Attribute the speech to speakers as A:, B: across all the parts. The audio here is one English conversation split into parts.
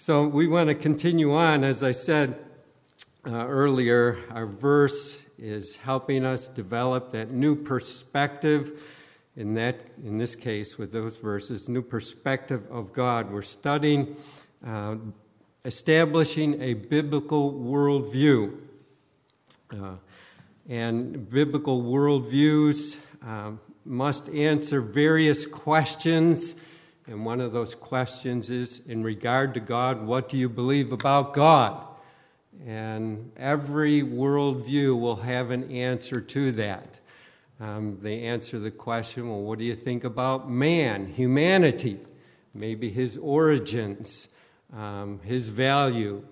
A: So we want to continue on. As I said uh, earlier, our verse is helping us develop that new perspective. In that, in this case, with those verses, new perspective of God. We're studying uh, establishing a biblical worldview. Uh, and biblical worldviews um, must answer various questions. And one of those questions is in regard to God, what do you believe about God? And every worldview will have an answer to that. Um, they answer the question well, what do you think about man, humanity? Maybe his origins, um, his value,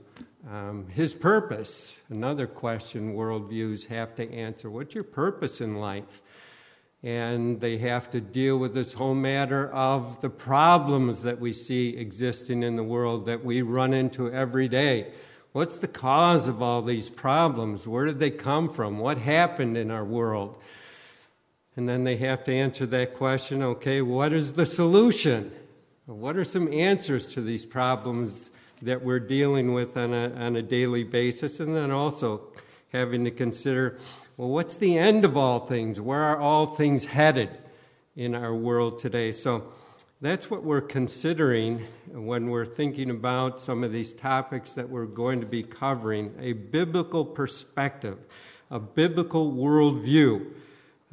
A: um, his purpose. Another question worldviews have to answer what's your purpose in life? And they have to deal with this whole matter of the problems that we see existing in the world that we run into every day. What's the cause of all these problems? Where did they come from? What happened in our world? And then they have to answer that question okay, what is the solution? What are some answers to these problems that we're dealing with on a, on a daily basis? And then also having to consider well, what's the end of all things? Where are all things headed in our world today? So that's what we're considering when we're thinking about some of these topics that we're going to be covering a biblical perspective, a biblical worldview.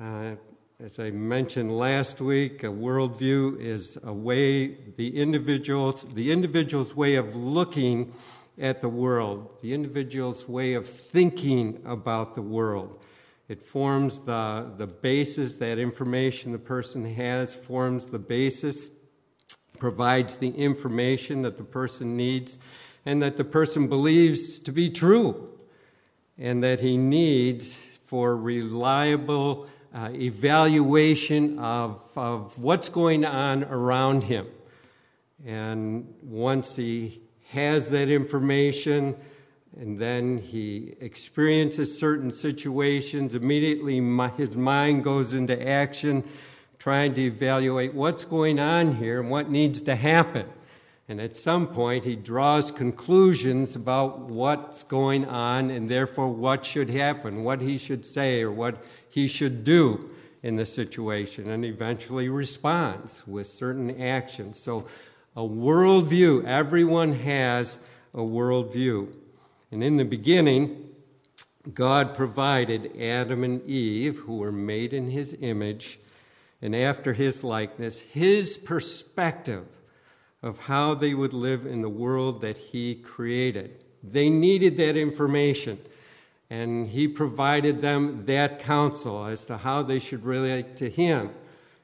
A: Uh, as I mentioned last week, a worldview is a way the individual's, the individual's way of looking at the world, the individual's way of thinking about the world. It forms the, the basis, that information the person has forms the basis, provides the information that the person needs, and that the person believes to be true, and that he needs for reliable uh, evaluation of, of what's going on around him. And once he has that information, and then he experiences certain situations. Immediately, his mind goes into action, trying to evaluate what's going on here and what needs to happen. And at some point, he draws conclusions about what's going on and therefore what should happen, what he should say, or what he should do in the situation, and eventually responds with certain actions. So, a worldview, everyone has a worldview. And in the beginning, God provided Adam and Eve, who were made in his image and after his likeness, his perspective of how they would live in the world that he created. They needed that information, and he provided them that counsel as to how they should relate to him.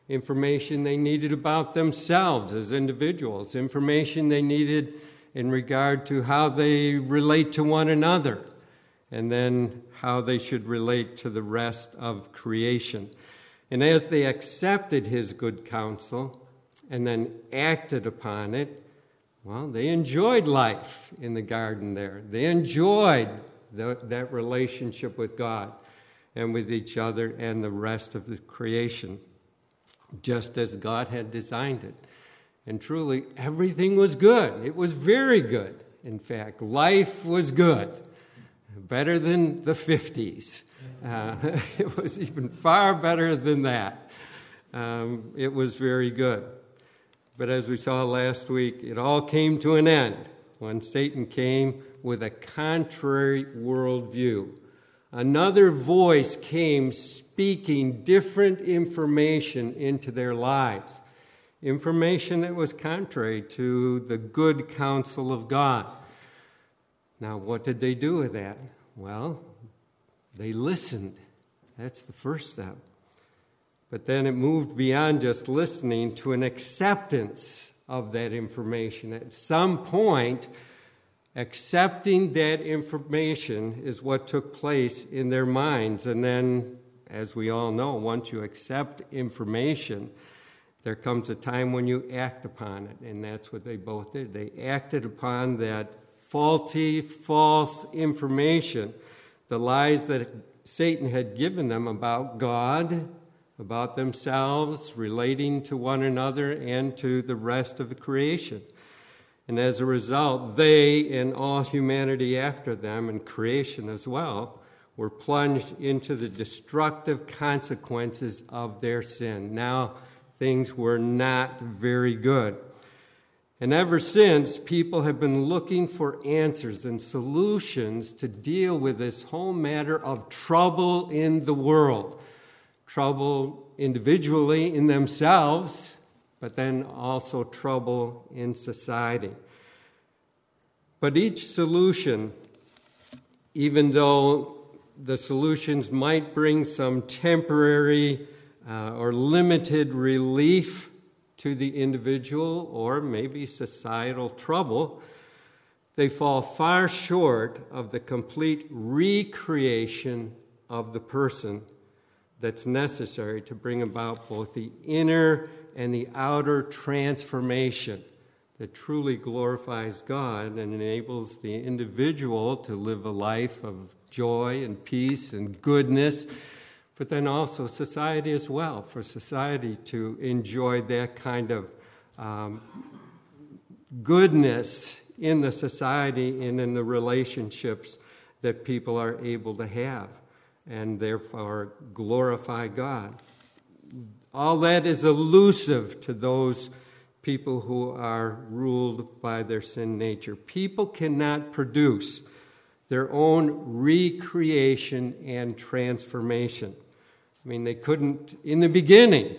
A: Information they needed about themselves as individuals, information they needed in regard to how they relate to one another, and then how they should relate to the rest of creation. And as they accepted his good counsel and then acted upon it, well, they enjoyed life in the garden there. They enjoyed the, that relationship with God and with each other and the rest of the creation, just as God had designed it. And truly, everything was good. It was very good. In fact, life was good, better than the 50s. Uh, it was even far better than that. Um, it was very good. But as we saw last week, it all came to an end when Satan came with a contrary worldview. Another voice came speaking different information into their lives information that was contrary to the good counsel of God. Now, what did they do with that? Well, they listened. That's the first step. But then it moved beyond just listening to an acceptance of that information. At some point, accepting that information is what took place in their minds. And then, as we all know, once you accept information, there comes a time when you act upon it, and that's what they both did. They acted upon that faulty, false information, the lies that Satan had given them about God, about themselves, relating to one another, and to the rest of the creation. And as a result, they and all humanity after them, and creation as well, were plunged into the destructive consequences of their sin. Now, things were not very good. And ever since, people have been looking for answers and solutions to deal with this whole matter of trouble in the world. Trouble individually in themselves, but then also trouble in society. But each solution, even though the solutions might bring some temporary uh, or limited relief to the individual or maybe societal trouble, they fall far short of the complete recreation of the person that's necessary to bring about both the inner and the outer transformation that truly glorifies God and enables the individual to live a life of joy and peace and goodness but then also society as well, for society to enjoy that kind of um, goodness in the society and in the relationships that people are able to have, and therefore glorify God. All that is elusive to those people who are ruled by their sin nature. People cannot produce their own recreation and transformation. I mean, they couldn't, in the beginning,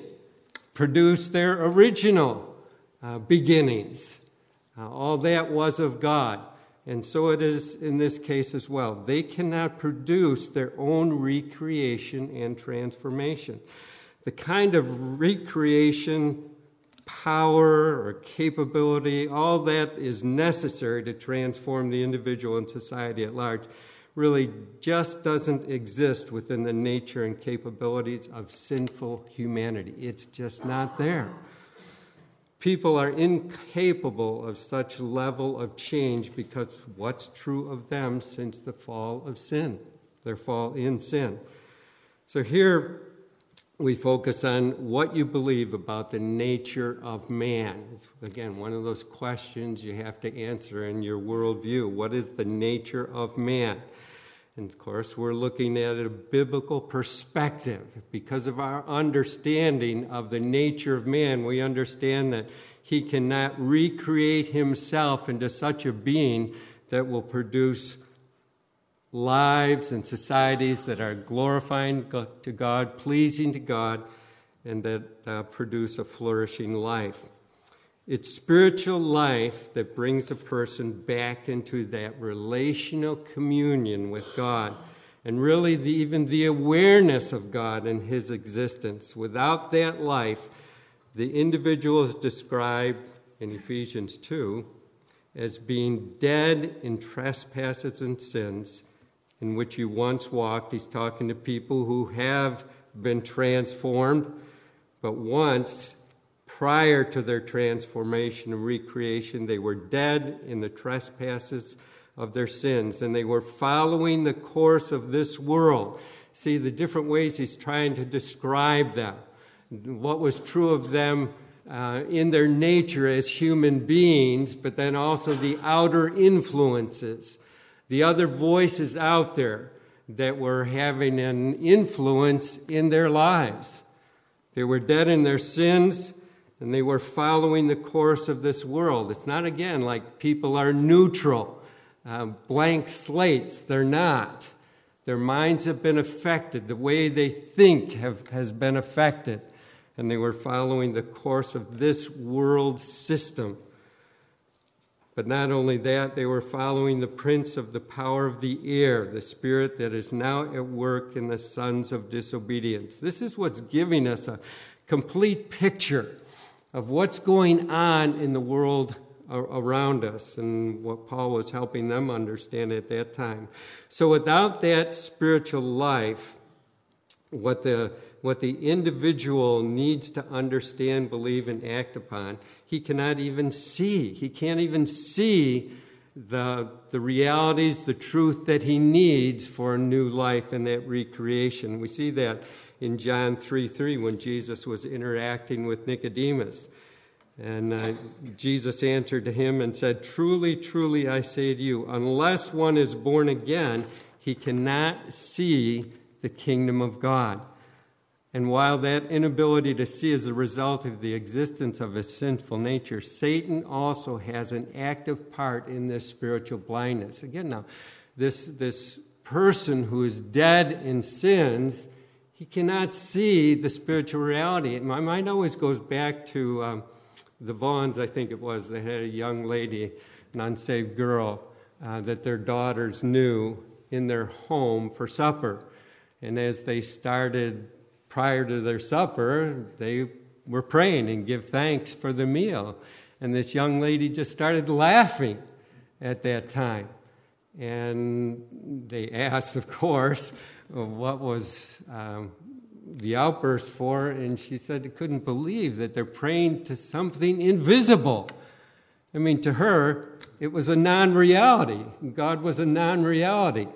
A: produce their original uh, beginnings. Uh, all that was of God. And so it is in this case as well. They cannot produce their own recreation and transformation. The kind of recreation, power, or capability, all that is necessary to transform the individual and society at large really just doesn't exist within the nature and capabilities of sinful humanity. It's just not there. People are incapable of such level of change because what's true of them since the fall of sin, their fall in sin. So here we focus on what you believe about the nature of man. It's, again, one of those questions you have to answer in your worldview. What is the nature of man? And of course, we're looking at a biblical perspective. Because of our understanding of the nature of man, we understand that he cannot recreate himself into such a being that will produce lives and societies that are glorifying to God, pleasing to God, and that uh, produce a flourishing life. It's spiritual life that brings a person back into that relational communion with God and really the, even the awareness of God and His existence. Without that life, the individual is described in Ephesians 2 as being dead in trespasses and sins in which you once walked. He's talking to people who have been transformed, but once prior to their transformation and recreation, they were dead in the trespasses of their sins, and they were following the course of this world. See the different ways he's trying to describe them. What was true of them uh, in their nature as human beings, but then also the outer influences, the other voices out there that were having an influence in their lives. They were dead in their sins and they were following the course of this world. It's not, again, like people are neutral, uh, blank slates. They're not. Their minds have been affected. The way they think have, has been affected. And they were following the course of this world system. But not only that, they were following the prince of the power of the air, the spirit that is now at work in the sons of disobedience. This is what's giving us a complete picture of what's going on in the world around us and what Paul was helping them understand at that time. So without that spiritual life, what the what the individual needs to understand, believe, and act upon, he cannot even see. He can't even see the, the realities, the truth that he needs for a new life and that recreation. We see that in John 3 3 when Jesus was interacting with Nicodemus. And uh, Jesus answered to him and said, Truly, truly, I say to you, unless one is born again, he cannot see the kingdom of God. And while that inability to see is the result of the existence of a sinful nature, Satan also has an active part in this spiritual blindness. Again, now, this, this person who is dead in sins, he cannot see the spiritual reality. My mind always goes back to um, the Vaughns, I think it was. They had a young lady, an unsaved girl, uh, that their daughters knew in their home for supper. And as they started prior to their supper, they were praying and give thanks for the meal. And this young lady just started laughing at that time. And they asked, of course, what was um, the outburst for, and she said they couldn't believe that they're praying to something invisible. I mean, to her, it was a non reality. God was a non reality.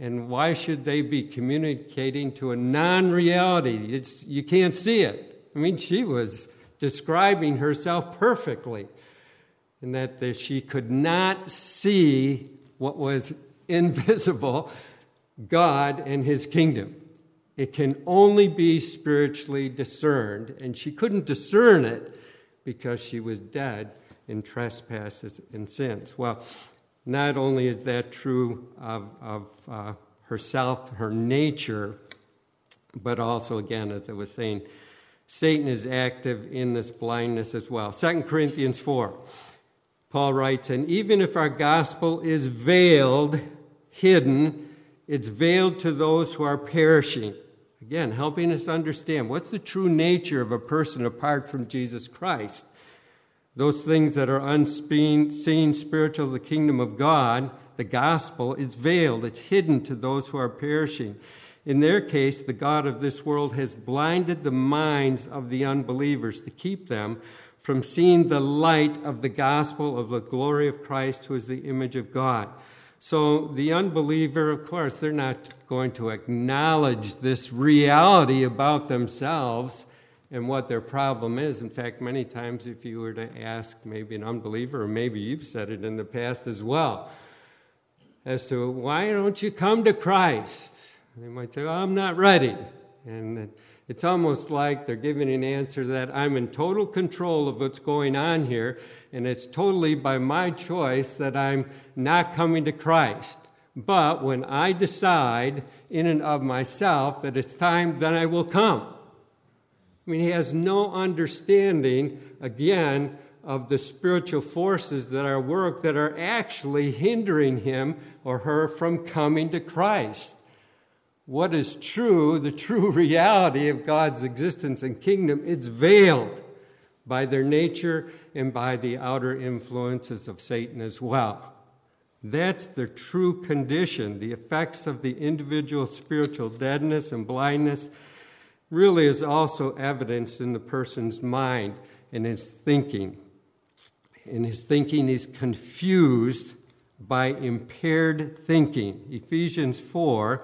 A: And why should they be communicating to a non reality? You can't see it. I mean, she was describing herself perfectly, in that the, she could not see what was invisible God and his kingdom. It can only be spiritually discerned, and she couldn't discern it because she was dead in trespasses and sins. Well, not only is that true of, of uh, herself, her nature, but also, again, as I was saying, Satan is active in this blindness as well. 2 Corinthians 4, Paul writes, And even if our gospel is veiled, hidden, it's veiled to those who are perishing. Again, helping us understand what's the true nature of a person apart from Jesus Christ. Those things that are unseen, spiritual, the kingdom of God, the gospel, it's veiled, it's hidden to those who are perishing. In their case, the God of this world has blinded the minds of the unbelievers to keep them from seeing the light of the gospel of the glory of Christ, who is the image of God. So the unbeliever, of course, they're not going to acknowledge this reality about themselves and what their problem is. In fact, many times, if you were to ask maybe an unbeliever, or maybe you've said it in the past as well, as to why don't you come to Christ? They might say, I'm not ready. And it's almost like they're giving an answer that I'm in total control of what's going on here, and it's totally by my choice that I'm not coming to Christ. But when I decide in and of myself that it's time, then I will come. I mean, he has no understanding, again, of the spiritual forces that are work that are actually hindering him or her from coming to Christ. What is true, the true reality of God's existence and kingdom, it's veiled by their nature and by the outer influences of Satan as well. That's the true condition. The effects of the individual spiritual deadness and blindness really is also evidenced in the person's mind and his thinking. In his thinking, he's confused by impaired thinking. Ephesians 4,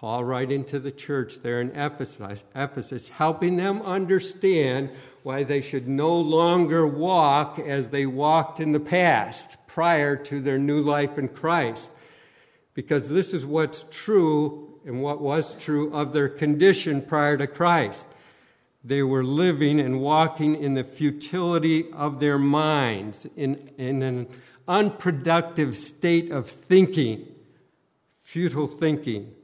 A: Paul writing to the church there in Ephesus, Ephesus, helping them understand why they should no longer walk as they walked in the past prior to their new life in Christ. Because this is what's true and what was true of their condition prior to Christ. They were living and walking in the futility of their minds, in, in an unproductive state of thinking, futile thinking.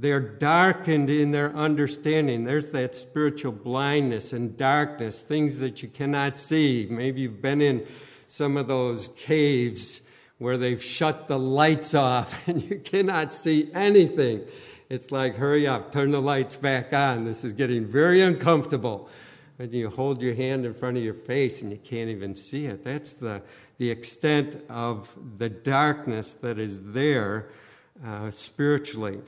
A: They're darkened in their understanding. There's that spiritual blindness and darkness, things that you cannot see. Maybe you've been in some of those caves where they've shut the lights off and you cannot see anything. It's like, hurry up, turn the lights back on. This is getting very uncomfortable. And you hold your hand in front of your face and you can't even see it. That's the, the extent of the darkness that is there uh, spiritually.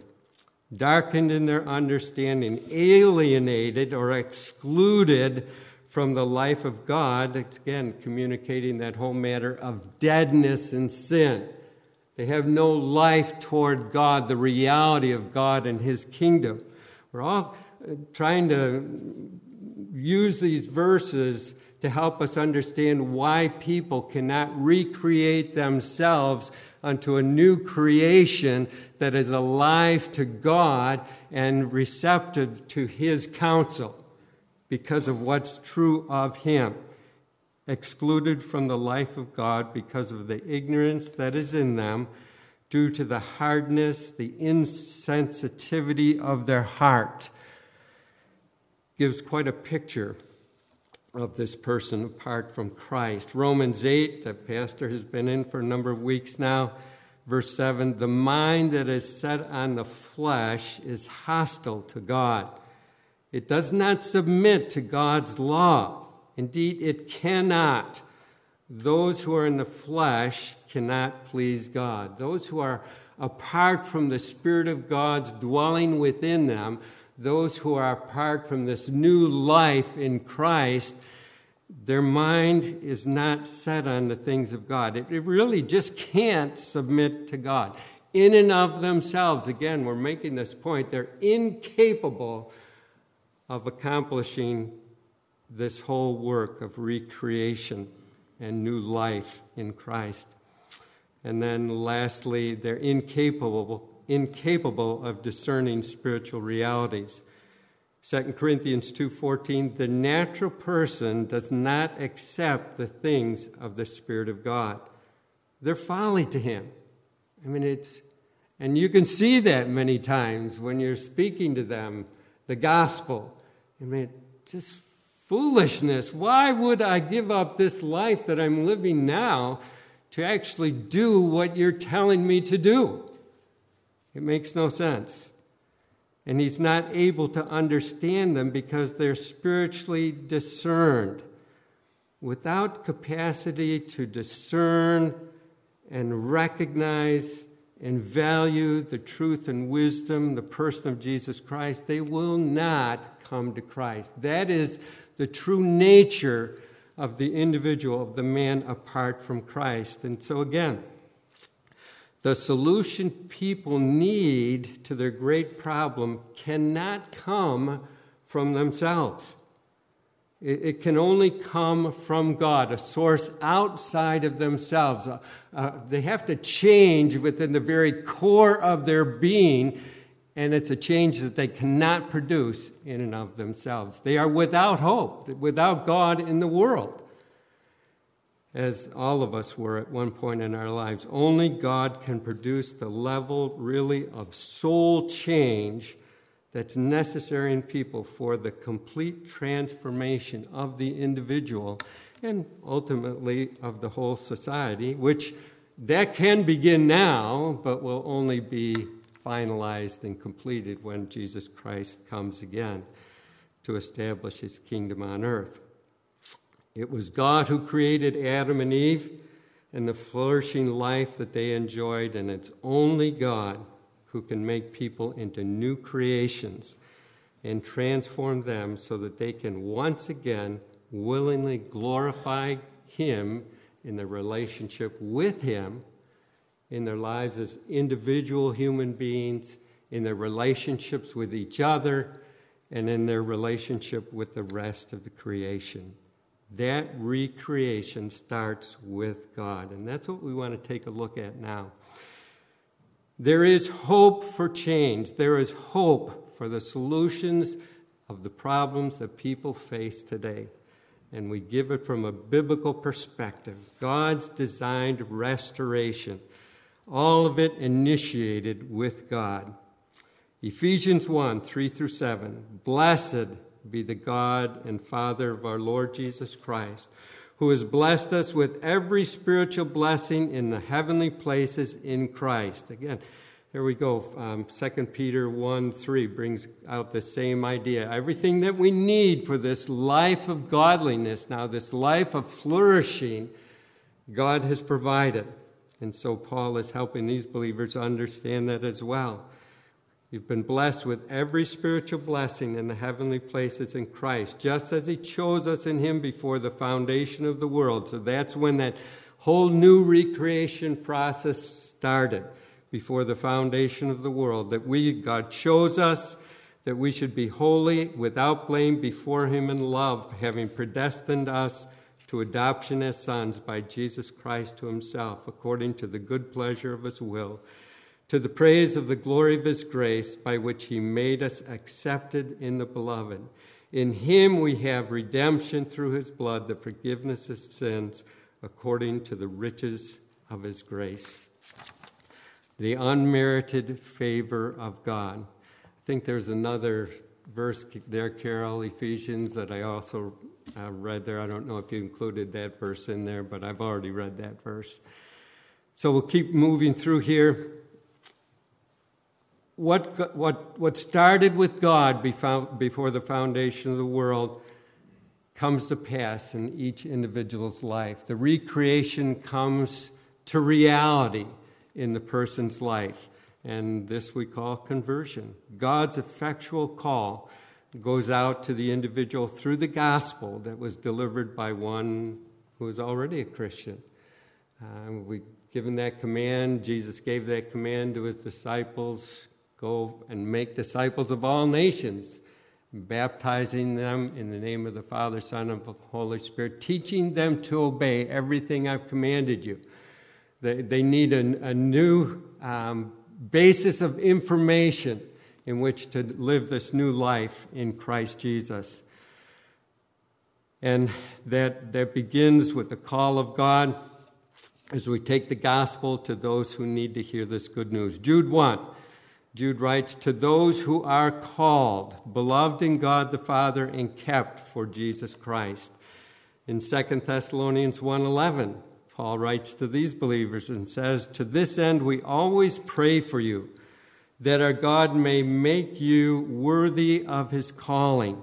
A: Darkened in their understanding, alienated or excluded from the life of God. It's again communicating that whole matter of deadness and sin. They have no life toward God, the reality of God and His kingdom. We're all uh, trying to use these verses to help us understand why people cannot recreate themselves unto a new creation that is alive to God and receptive to His counsel because of what's true of Him, excluded from the life of God because of the ignorance that is in them due to the hardness, the insensitivity of their heart. Gives quite a picture of this person apart from Christ. Romans 8, the pastor has been in for a number of weeks now. Verse 7 The mind that is set on the flesh is hostile to God. It does not submit to God's law. Indeed, it cannot. Those who are in the flesh cannot please God. Those who are apart from the Spirit of God's dwelling within them, those who are apart from this new life in Christ, their mind is not set on the things of God. It, it, really just can't submit to God. In and of themselves, again, we're making this point, they're incapable of accomplishing this whole work of recreation and new life in Christ. And then lastly, they're incapable, incapable of discerning spiritual realities. 2 Corinthians 2:14 The natural person does not accept the things of the spirit of God. They're folly to him. I mean it's and you can see that many times when you're speaking to them the gospel. I mean just foolishness. Why would I give up this life that I'm living now to actually do what you're telling me to do? It makes no sense. And he's not able to understand them because they're spiritually discerned. Without capacity to discern and recognize and value the truth and wisdom, the person of Jesus Christ, they will not come to Christ. That is the true nature of the individual, of the man apart from Christ. And so, again, the solution people need to their great problem cannot come from themselves. It, can only come from God, a source outside of themselves. Uh, uh, they have to change within the very core of their being and it's a change that they cannot produce in and of themselves. They are without hope, without God in the world, as all of us were at one point in our lives. Only God can produce the level, really, of soul change that's necessary in people for the complete transformation of the individual and ultimately of the whole society, which that can begin now, but will only be finalized and completed when Jesus Christ comes again to establish his kingdom on earth. It was God who created Adam and Eve and the flourishing life that they enjoyed, and it's only God who can make people into new creations and transform them so that they can once again willingly glorify Him in the relationship with Him in their lives as individual human beings, in their relationships with each other, and in their relationship with the rest of the creation. That recreation starts with God, and that's what we want to take a look at now. There is hope for change. There is hope for the solutions of the problems that people face today. And we give it from a biblical perspective. God's designed restoration all of it initiated with God. Ephesians 1 3 through 7. Blessed be the God and Father of our Lord Jesus Christ, who has blessed us with every spiritual blessing in the heavenly places in Christ. Again, here we go. Um, 2 Peter 1 3 brings out the same idea. Everything that we need for this life of godliness, now, this life of flourishing, God has provided. And so Paul is helping these believers understand that as well. You've been blessed with every spiritual blessing in the heavenly places in Christ, just as He chose us in Him before the foundation of the world. So that's when that whole new recreation process started, before the foundation of the world. That we, God chose us, that we should be holy, without blame before Him in love, having predestined us to adoption as sons by Jesus Christ to Himself, according to the good pleasure of His will, to the praise of the glory of His grace, by which He made us accepted in the Beloved. In Him we have redemption through His blood, the forgiveness of sins, according to the riches of His grace. The unmerited favor of God I think there's another verse there, Carol, Ephesians, that I also uh, read there. I don't know if you included that verse in there, but I've already read that verse. So we'll keep moving through here. What, what, what started with God before the foundation of the world comes to pass in each individual's life. The recreation comes to reality in the person's life and this we call conversion. God's effectual call goes out to the individual through the gospel that was delivered by one who was already a Christian. Uh, we given that command, Jesus gave that command to his disciples go and make disciples of all nations, baptizing them in the name of the Father, Son, and Holy Spirit, teaching them to obey everything I've commanded you. They, they need a, a new um, basis of information in which to live this new life in Christ Jesus. And that, that begins with the call of God as we take the gospel to those who need to hear this good news. Jude 1. Jude writes, To those who are called, beloved in God the Father, and kept for Jesus Christ. In 2 Thessalonians 1:11, Paul writes to these believers and says, To this end we always pray for you, that our God may make you worthy of his calling.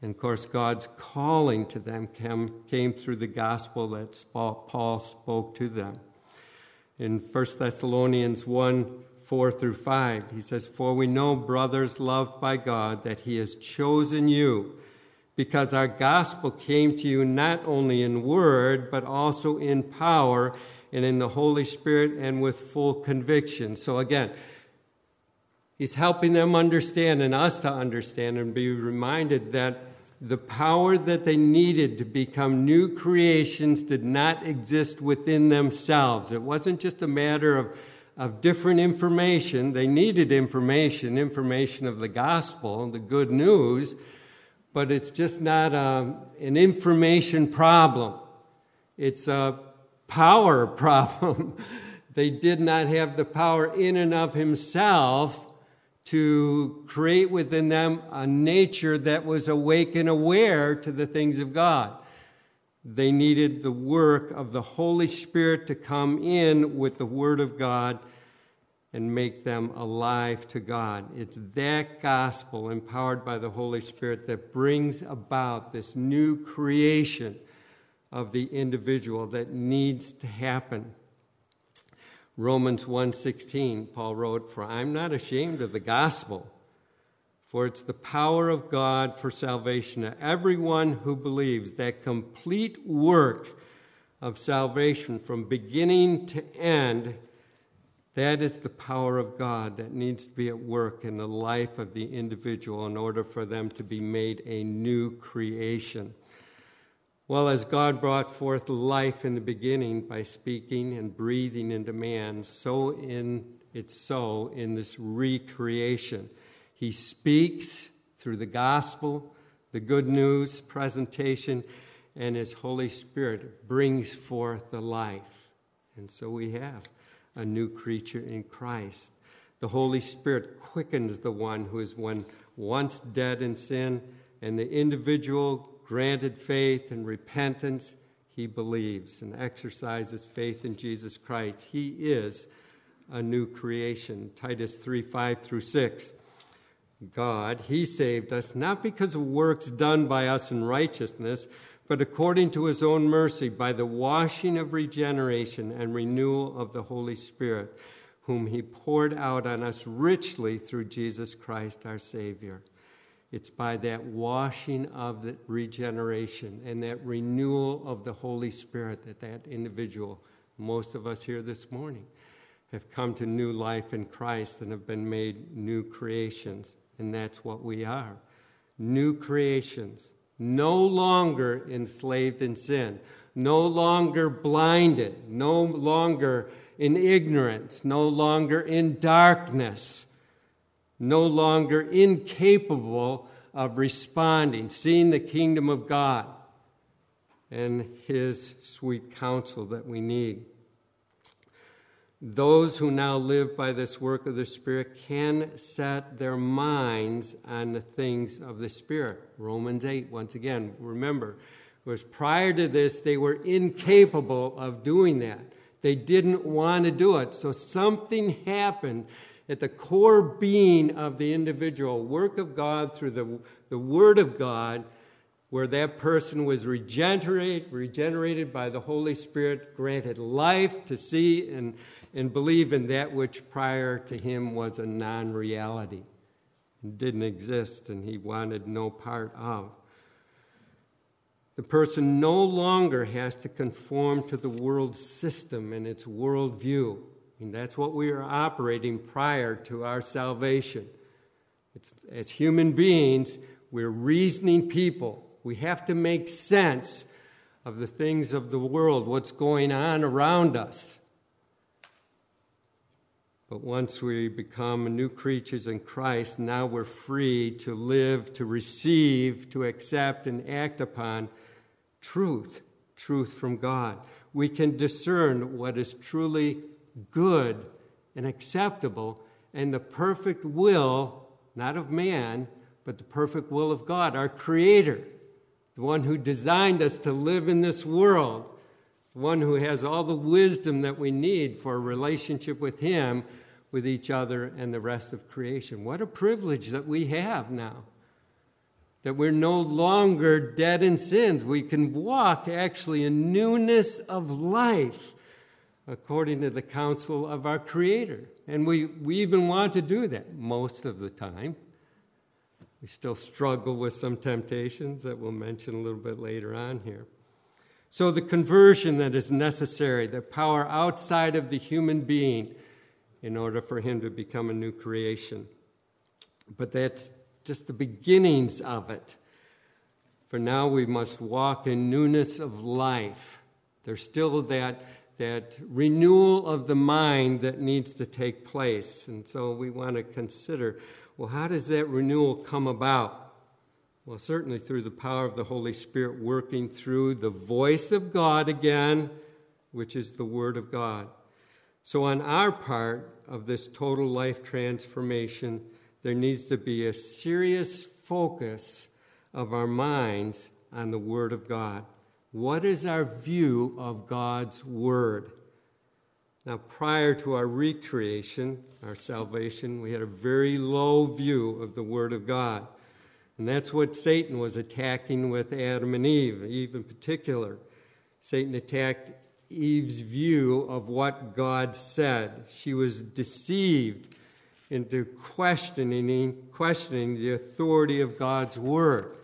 A: And of course, God's calling to them came, came through the gospel that Paul spoke to them. In 1 Thessalonians 1 4 through 5, he says, For we know, brothers loved by God, that he has chosen you because our gospel came to you not only in word, but also in power and in the Holy Spirit and with full conviction. So again, he's helping them understand and us to understand and be reminded that the power that they needed to become new creations did not exist within themselves. It wasn't just a matter of, of different information. They needed information, information of the gospel, the good news but it's just not a, um, an information problem. It's a power problem. they did not have the power in and of himself to create within them a nature that was awake and aware to the things of God. They needed the work of the Holy Spirit to come in with the Word of God and make them alive to God. It's that gospel, empowered by the Holy Spirit, that brings about this new creation of the individual that needs to happen. Romans 1:16 Paul wrote for I'm not ashamed of the gospel for it's the power of God for salvation to everyone who believes that complete work of salvation from beginning to end that is the power of God that needs to be at work in the life of the individual in order for them to be made a new creation. Well, as God brought forth life in the beginning by speaking and breathing into man, so in it's so in this recreation. He speaks through the gospel, the good news presentation, and his Holy Spirit brings forth the life. And so we have a new creature in Christ. The Holy Spirit quickens the one who is one once dead in sin, and the individual granted faith and repentance, he believes and exercises faith in Jesus Christ. He is a new creation. Titus 3 5 through 6. God, He saved us not because of works done by us in righteousness, but according to his own mercy, by the washing of regeneration and renewal of the Holy Spirit, whom he poured out on us richly through Jesus Christ our Savior. It's by that washing of the regeneration and that renewal of the Holy Spirit that that individual, most of us here this morning, have come to new life in Christ and have been made new creations. And that's what we are. New creations, no longer enslaved in sin, no longer blinded, no longer in ignorance, no longer in darkness, no longer incapable of responding, seeing the kingdom of God and His sweet counsel that we need. Those who now live by this work of the Spirit can set their minds on the things of the Spirit. Romans 8, once again, remember, was prior to this, they were incapable of doing that. They didn't want to do it. So something happened at the core being of the individual, work of God through the, the Word of God, where that person was regenerated, regenerated by the Holy Spirit, granted life to see and, and believe in that which prior to him was a non reality, didn't exist, and he wanted no part of. The person no longer has to conform to the world system and its worldview. And that's what we are operating prior to our salvation. It's, as human beings, we're reasoning people. We have to make sense of the things of the world, what's going on around us. But once we become new creatures in Christ, now we're free to live, to receive, to accept, and act upon truth, truth from God. We can discern what is truly good and acceptable and the perfect will, not of man, but the perfect will of God, our Creator, the one who designed us to live in this world, one who has all the wisdom that we need for a relationship with Him, with each other, and the rest of creation. What a privilege that we have now. That we're no longer dead in sins. We can walk actually in newness of life according to the counsel of our Creator. And we, we even want to do that most of the time. We still struggle with some temptations that we'll mention a little bit later on here. So, the conversion that is necessary, the power outside of the human being in order for him to become a new creation. But that's just the beginnings of it. For now, we must walk in newness of life. There's still that that renewal of the mind that needs to take place. And so we want to consider well, how does that renewal come about? Well, certainly through the power of the Holy Spirit working through the voice of God again, which is the Word of God. So, on our part of this total life transformation, there needs to be a serious focus of our minds on the Word of God. What is our view of God's Word? Now, prior to our recreation, our salvation, we had a very low view of the Word of God. And that's what Satan was attacking with Adam and Eve, Eve in particular. Satan attacked Eve's view of what God said. She was deceived into questioning, questioning the authority of God's Word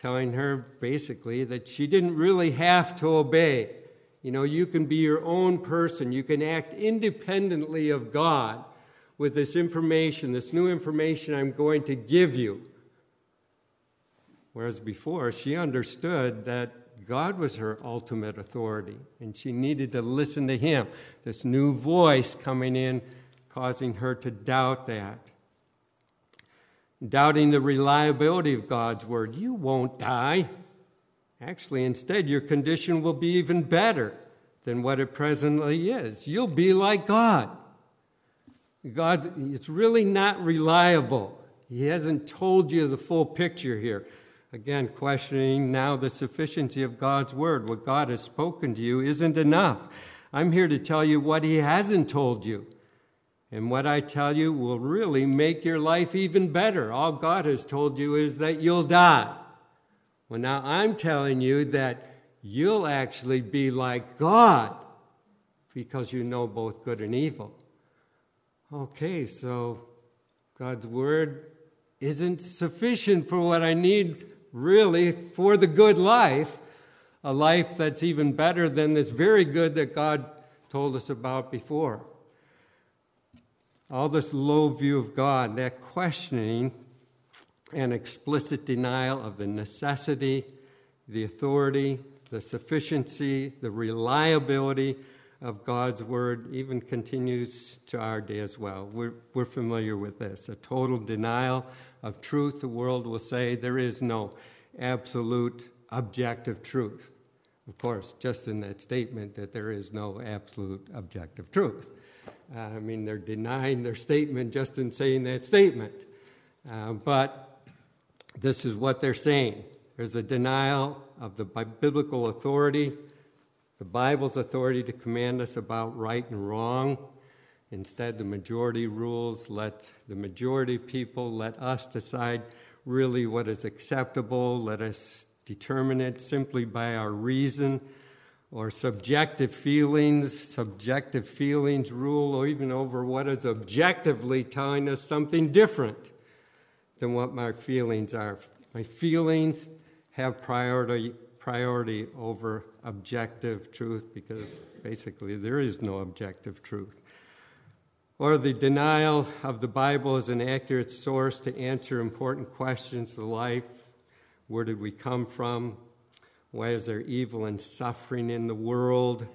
A: telling her basically that she didn't really have to obey. You know, you can be your own person, you can act independently of God with this information, this new information I'm going to give you. Whereas before, she understood that God was her ultimate authority, and she needed to listen to Him. This new voice coming in, causing her to doubt that doubting the reliability of God's word. You won't die. Actually, instead, your condition will be even better than what it presently is. You'll be like God. God, it's really not reliable. He hasn't told you the full picture here. Again, questioning now the sufficiency of God's word. What God has spoken to you isn't enough. I'm here to tell you what He hasn't told you. And what I tell you will really make your life even better. All God has told you is that you'll die. Well, now I'm telling you that you'll actually be like God because you know both good and evil. Okay, so God's word isn't sufficient for what I need really for the good life, a life that's even better than this very good that God told us about before all this low view of God, that questioning and explicit denial of the necessity, the authority, the sufficiency, the reliability of God's word even continues to our day as well. We're, we're familiar with this. A total denial of truth. The world will say there is no absolute objective truth. Of course, just in that statement that there is no absolute objective truth. Uh, I mean, they're denying their statement just in saying that statement. Uh, but this is what they're saying there's a denial of the biblical authority, the Bible's authority to command us about right and wrong. Instead, the majority rules. Let the majority people let us decide really what is acceptable. Let us determine it simply by our reason or subjective feelings. Subjective feelings rule or even over what is objectively telling us something different than what my feelings are. My feelings have priority, priority over objective truth because basically there is no objective truth. Or the denial of the Bible as an accurate source to answer important questions of life. Where did we come from? Why is there evil and suffering in the world?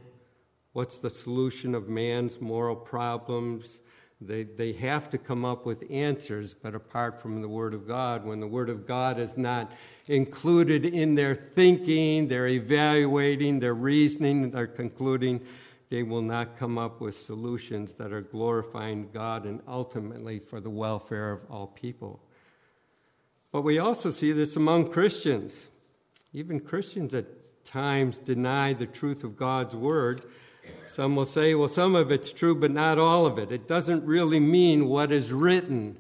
A: What's the solution of man's moral problems? They, they have to come up with answers, but apart from the Word of God, when the Word of God is not included in their thinking, their evaluating, their reasoning, their concluding, they will not come up with solutions that are glorifying God and ultimately for the welfare of all people. But we also see this among Christians. Even Christians at times deny the truth of God's word. Some will say, well, some of it's true, but not all of it. It doesn't really mean what is written,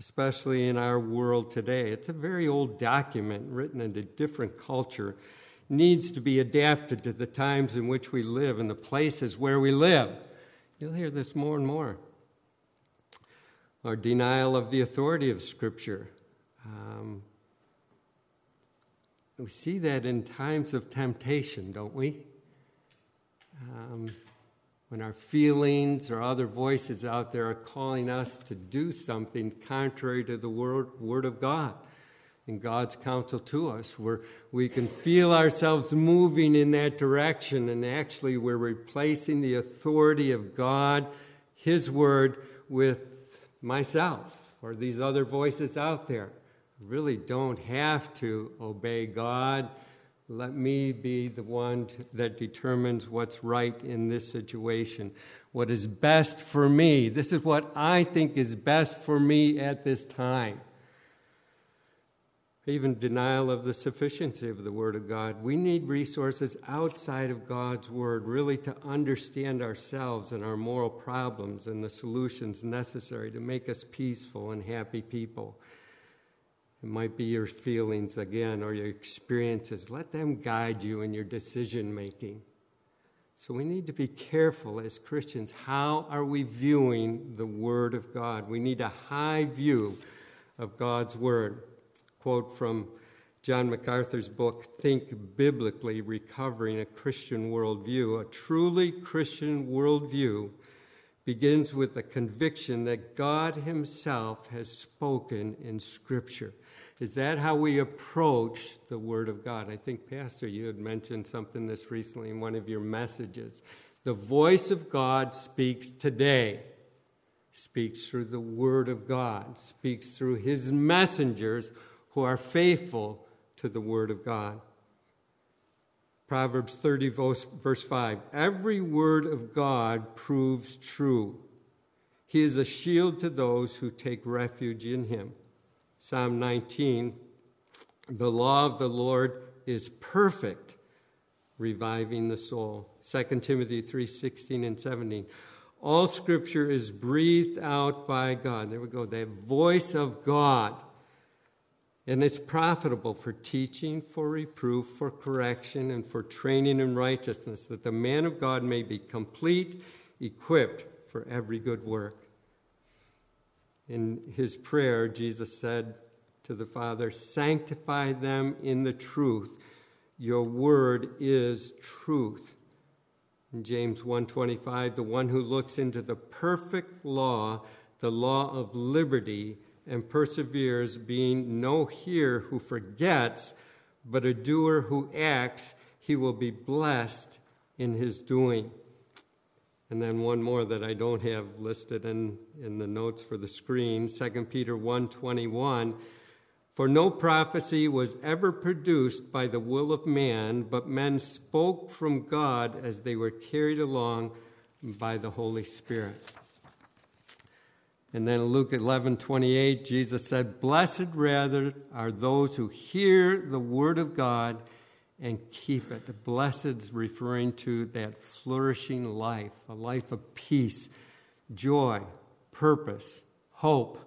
A: especially in our world today. It's a very old document written in a different culture needs to be adapted to the times in which we live and the places where we live. You'll hear this more and more. Our denial of the authority of Scripture. Um, we see that in times of temptation, don't we? Um, when our feelings or other voices out there are calling us to do something contrary to the word, word of God and God's counsel to us, where we can feel ourselves moving in that direction, and actually we're replacing the authority of God, His Word, with myself or these other voices out there. really don't have to obey God. Let me be the one that determines what's right in this situation, what is best for me. This is what I think is best for me at this time even denial of the sufficiency of the Word of God. We need resources outside of God's Word, really, to understand ourselves and our moral problems and the solutions necessary to make us peaceful and happy people. It might be your feelings again or your experiences. Let them guide you in your decision making. So we need to be careful as Christians. How are we viewing the Word of God? We need a high view of God's Word quote from John MacArthur's book, Think Biblically Recovering a Christian Worldview. A truly Christian worldview begins with the conviction that God Himself has spoken in Scripture. Is that how we approach the Word of God? I think, Pastor, you had mentioned something this recently in one of your messages. The voice of God speaks today, speaks through the Word of God, speaks through His messengers who are faithful to the Word of God. Proverbs 30, verse 5 Every word of God proves true. He is a shield to those who take refuge in him. Psalm 19 The law of the Lord is perfect, reviving the soul. 2 Timothy 3 16 and 17. All scripture is breathed out by God. There we go. The voice of God and it's profitable for teaching, for reproof, for correction, and for training in righteousness, that the man of God may be complete, equipped for every good work. In his prayer, Jesus said to the Father, Sanctify them in the truth. Your word is truth. In James 1:25, the one who looks into the perfect law, the law of liberty, and perseveres, being no hearer who forgets, but a doer who acts, he will be blessed in his doing. And then one more that I don't have listed in, in the notes for the screen, 2 Peter 1:21. For no prophecy was ever produced by the will of man, but men spoke from God as they were carried along by the Holy Spirit. And then Luke 11 28, Jesus said, Blessed rather are those who hear the word of God and keep it. The blessed referring to that flourishing life, a life of peace, joy, purpose, hope.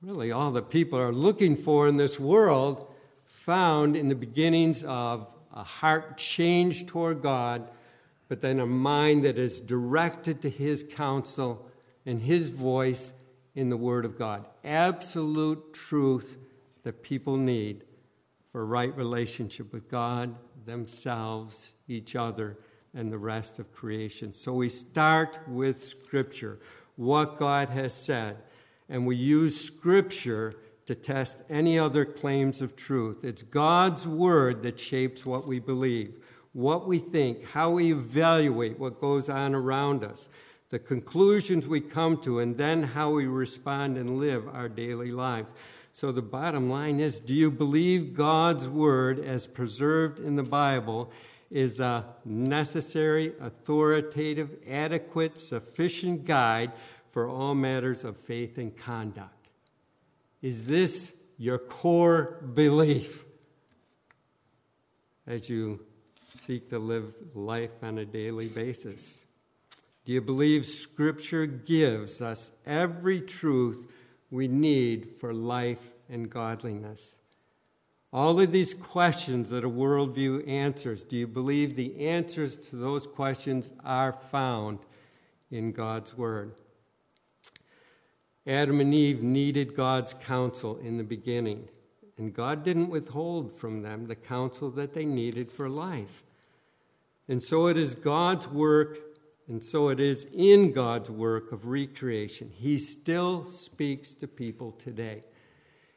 A: Really, all that people are looking for in this world found in the beginnings of a heart change toward God, but then a mind that is directed to His counsel and His voice in the Word of God. Absolute truth that people need for right relationship with God, themselves, each other, and the rest of creation. So we start with Scripture, what God has said, and we use Scripture to test any other claims of truth. It's God's Word that shapes what we believe, what we think, how we evaluate what goes on around us the conclusions we come to, and then how we respond and live our daily lives. So the bottom line is do you believe God's word, as preserved in the Bible, is a necessary, authoritative, adequate, sufficient guide for all matters of faith and conduct? Is this your core belief as you seek to live life on a daily basis? Do you believe Scripture gives us every truth we need for life and godliness? All of these questions that a worldview answers, do you believe the answers to those questions are found in God's Word? Adam and Eve needed God's counsel in the beginning, and God didn't withhold from them the counsel that they needed for life. And so it is God's work and so it is in God's work of recreation. He still speaks to people today.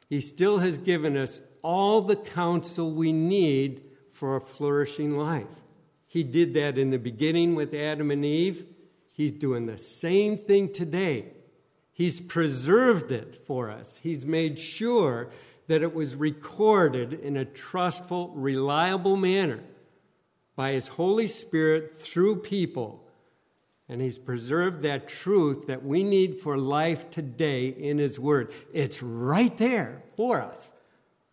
A: He still has given us all the counsel we need for a flourishing life. He did that in the beginning with Adam and Eve. He's doing the same thing today. He's preserved it for us. He's made sure that it was recorded in a trustful, reliable manner by His Holy Spirit through people and He's preserved that truth that we need for life today in His Word. It's right there for us.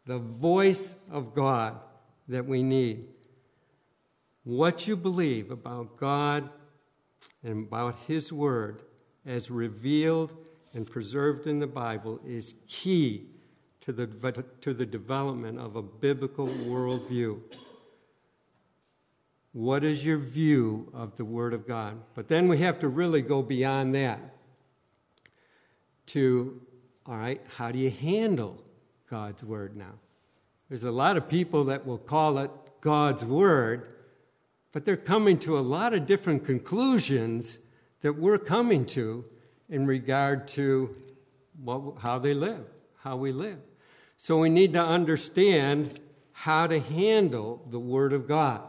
A: The voice of God that we need. What you believe about God and about His Word as revealed and preserved in the Bible is key to the, to the development of a biblical worldview. What is your view of the Word of God? But then we have to really go beyond that to, all right, how do you handle God's Word now? There's a lot of people that will call it God's Word, but they're coming to a lot of different conclusions that we're coming to in regard to what, how they live, how we live. So we need to understand how to handle the Word of God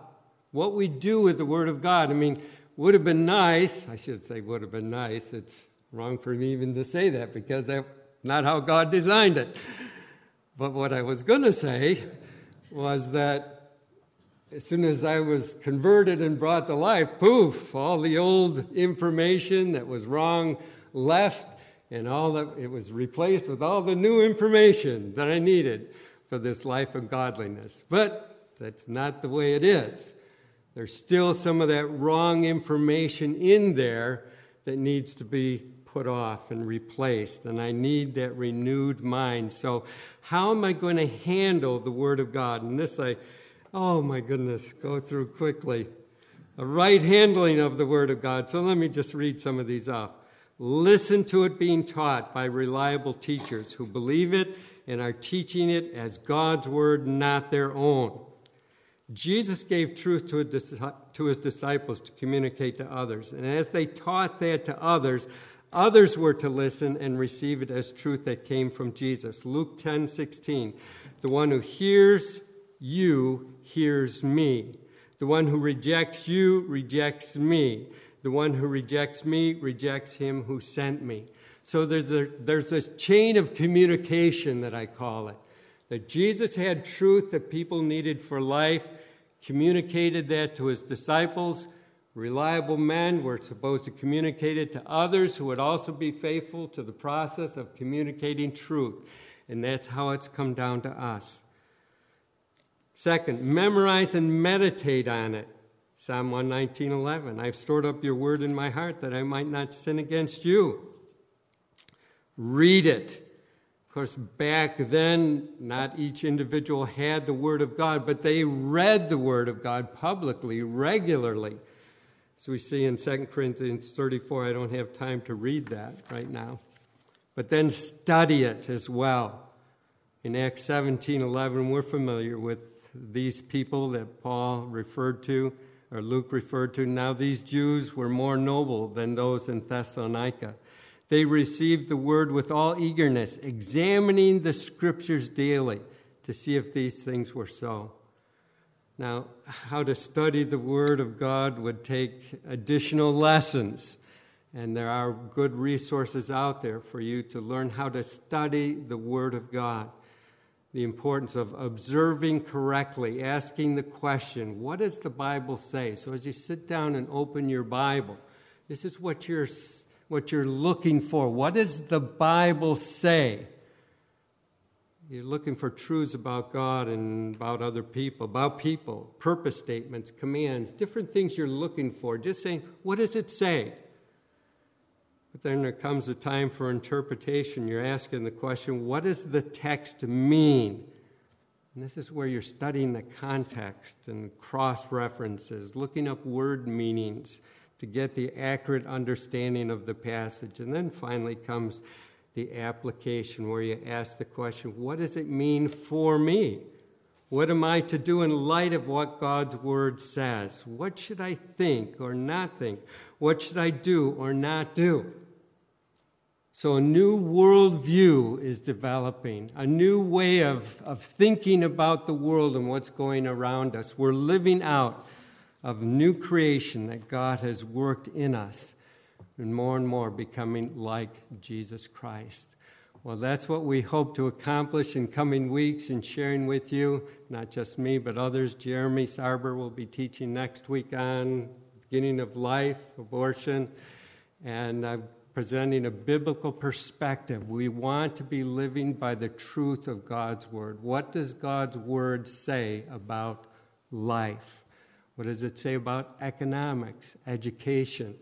A: what we do with the Word of God. I mean, would have been nice, I should say would have been nice. It's wrong for me even to say that because that's not how God designed it. But what I was going to say was that as soon as I was converted and brought to life, poof, all the old information that was wrong left, and all that it was replaced with all the new information that I needed for this life of godliness. But that's not the way it is. There's still some of that wrong information in there that needs to be put off and replaced, and I need that renewed mind. So, how am I going to handle the Word of God? And this I, oh my goodness, go through quickly. A right handling of the Word of God. So, let me just read some of these off. Listen to it being taught by reliable teachers who believe it and are teaching it as God's Word, not their own. Jesus gave truth to his disciples to communicate to others. And as they taught that to others, Others were to listen and receive it as truth that came from Jesus. Luke 10 16. The one who hears you hears me. The one who rejects you rejects me. The one who rejects me rejects him who sent me. So there's a, there's this chain of communication that I call it. That Jesus had truth that people needed for life, communicated that to his disciples. Reliable men were supposed to communicate it to others who would also be faithful to the process of communicating truth. And that's how it's come down to us. Second, memorize and meditate on it. Psalm 119:11. I've stored up your word in my heart that I might not sin against you. Read it. Of course, back then, not each individual had the Word of God, but they read the Word of God publicly, regularly. As we see in 2 Corinthians 34, I don't have time to read that right now. But then study it as well. In Acts 17 11, we're familiar with these people that Paul referred to, or Luke referred to. Now, these Jews were more noble than those in Thessalonica they received the word with all eagerness, examining the scriptures daily to see if these things were so. Now, how to study the Word of God would take additional lessons, and there are good resources out there for you to learn how to study the Word of God. The importance of observing correctly, asking the question, What does the Bible say? So, as you sit down and open your Bible, this is what you're what you're looking for. What does the Bible say? You're looking for truths about God and about other people, about people, purpose statements, commands, different things you're looking for. Just saying, what does it say? But then there comes a time for interpretation. You're asking the question, what does the text mean? And this is where you're studying the context and cross references, looking up word meanings to get the accurate understanding of the passage. And then finally comes the application where you ask the question what does it mean for me? What am I to do in light of what God's word says? What should I think or not think? What should I do or not do? So, a new worldview is developing, a new way of, of thinking about the world and what's going around us. We're living out of new creation that God has worked in us, and more and more becoming like Jesus Christ. Well, that's what we hope to accomplish in coming weeks and sharing with you, not just me, but others. Jeremy Sarber will be teaching next week on beginning of life, abortion, and uh, presenting a biblical perspective. We want to be living by the truth of God's Word. What does God's Word say about life? What does it say about economics, education,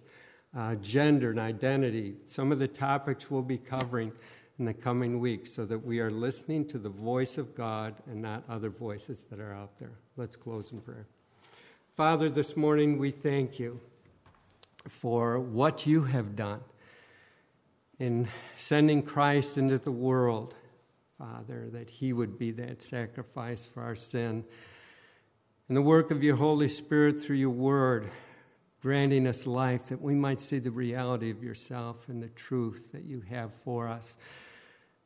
A: uh, gender, and identity? Some of the topics we'll be covering in the coming weeks so that we are listening to the voice of God and not other voices that are out there. Let's close in prayer. Father, this morning we thank you for what you have done in sending Christ into the world, Father, that he would be that sacrifice for our sin and the work of your Holy Spirit through your word, granting us life that we might see the reality of yourself and the truth that you have for us.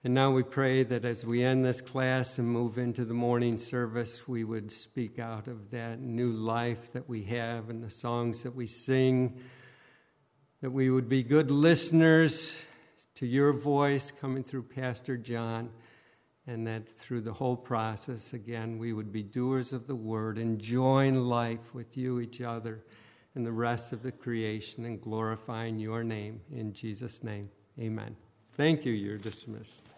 A: And now we pray that as we end this class and move into the morning service, we would speak out of that new life that we have and the songs that we sing, that we would be good listeners to your voice coming through Pastor John and that through the whole process, again, we would be doers of the word, enjoying life with you, each other, and the rest of the creation, and glorifying your name. In Jesus' name, amen. Thank you. You're dismissed.